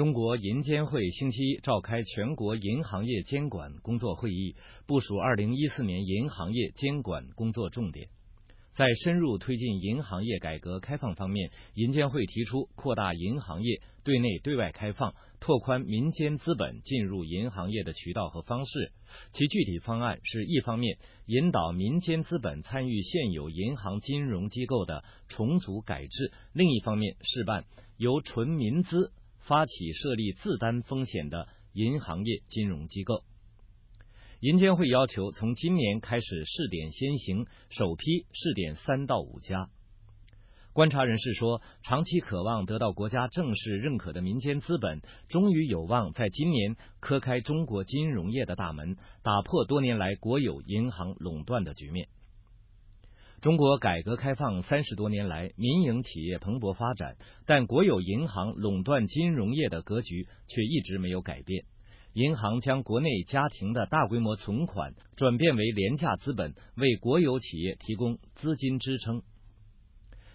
中国银监会星期一召开全国银行业监管工作会议，部署二零一四年银行业监管工作重点。在深入推进银行业改革开放方面，银监会提出扩大银行业对内对外开放，拓宽民间资本进入银行业的渠道和方式。其具体方案是一方面引导民间资本参与现有银行金融机构的重组改制，另一方面试办由纯民资发起设立自担风险的银行业金融机构。银监会要求从今年开始试点先行，首批试点三到五家。观察人士说，长期渴望得到国家正式认可的民间资本，终于有望在今年磕开中国金融业的大门，打破多年来国有银行垄断的局面。中国改革开放三十多年来，民营企业蓬勃发展，但国有银行垄断金融业的格局却一直没有改变。银行将国内家庭的大规模存款转变为廉价资本，为国有企业提供资金支撑。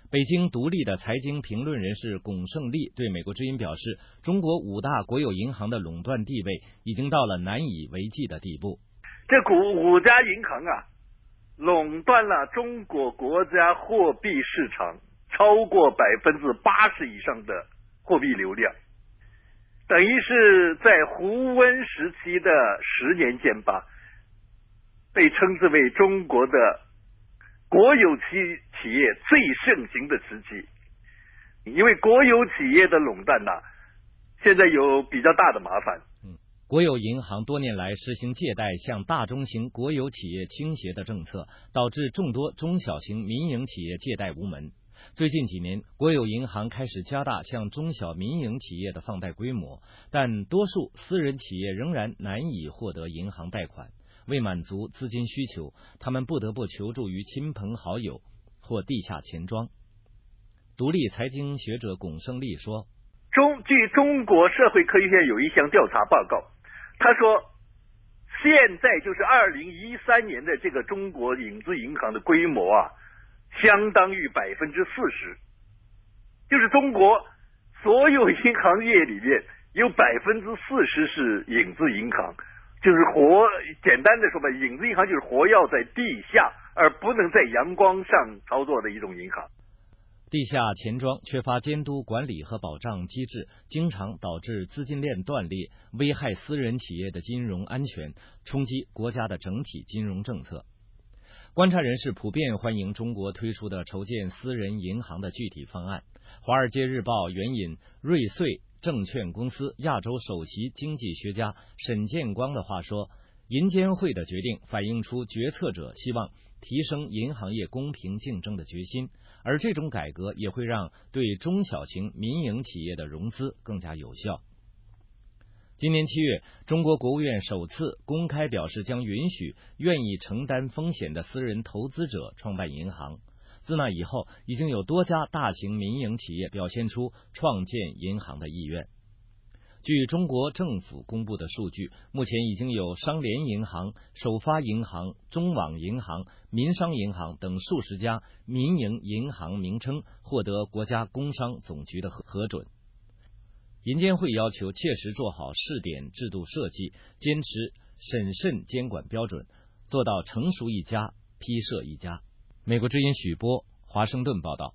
北京独立的财经评论人士巩胜利对美国之音表示：“中国五大国有银行的垄断地位已经到了难以为继的地步。这五五家银行啊，垄断了中国国家货币市场超过百分之八十以上的货币流量。”等于是在胡温时期的十年间吧，被称之为中国的国有企企业最盛行的时期。因为国有企业的垄断呐，现在有比较大的麻烦。国有银行多年来实行借贷向大中型国有企业倾斜的政策，导致众多中小型民营企业借贷无门。最近几年，国有银行开始加大向中小民营企业的放贷规模，但多数私人企业仍然难以获得银行贷款。为满足资金需求，他们不得不求助于亲朋好友或地下钱庄。独立财经学者巩胜利说：“中据中国社会科学院有一项调查报告，他说，现在就是二零一三年的这个中国影子银行的规模啊。”相当于百分之四十，就是中国所有银行业里面有百分之四十是影子银行，就是活简单的说吧，影子银行就是活要在地下，而不能在阳光上操作的一种银行。地下钱庄缺乏监督管理和保障机制，经常导致资金链断裂，危害私人企业的金融安全，冲击国家的整体金融政策。观察人士普遍欢迎中国推出的筹建私人银行的具体方案。华尔街日报援引瑞穗证券公司亚洲首席经济学家沈建光的话说：“银监会的决定反映出决策者希望提升银行业公平竞争的决心，而这种改革也会让对中小型民营企业的融资更加有效。”今年七月，中国国务院首次公开表示，将允许愿意承担风险的私人投资者创办银行。自那以后，已经有多家大型民营企业表现出创建银行的意愿。据中国政府公布的数据，目前已经有商联银行、首发银行、中网银行、民商银行等数十家民营银行名称获得国家工商总局的核核准。银监会要求切实做好试点制度设计，坚持审慎监管标准，做到成熟一家批设一家。美国之音许波，华盛顿报道。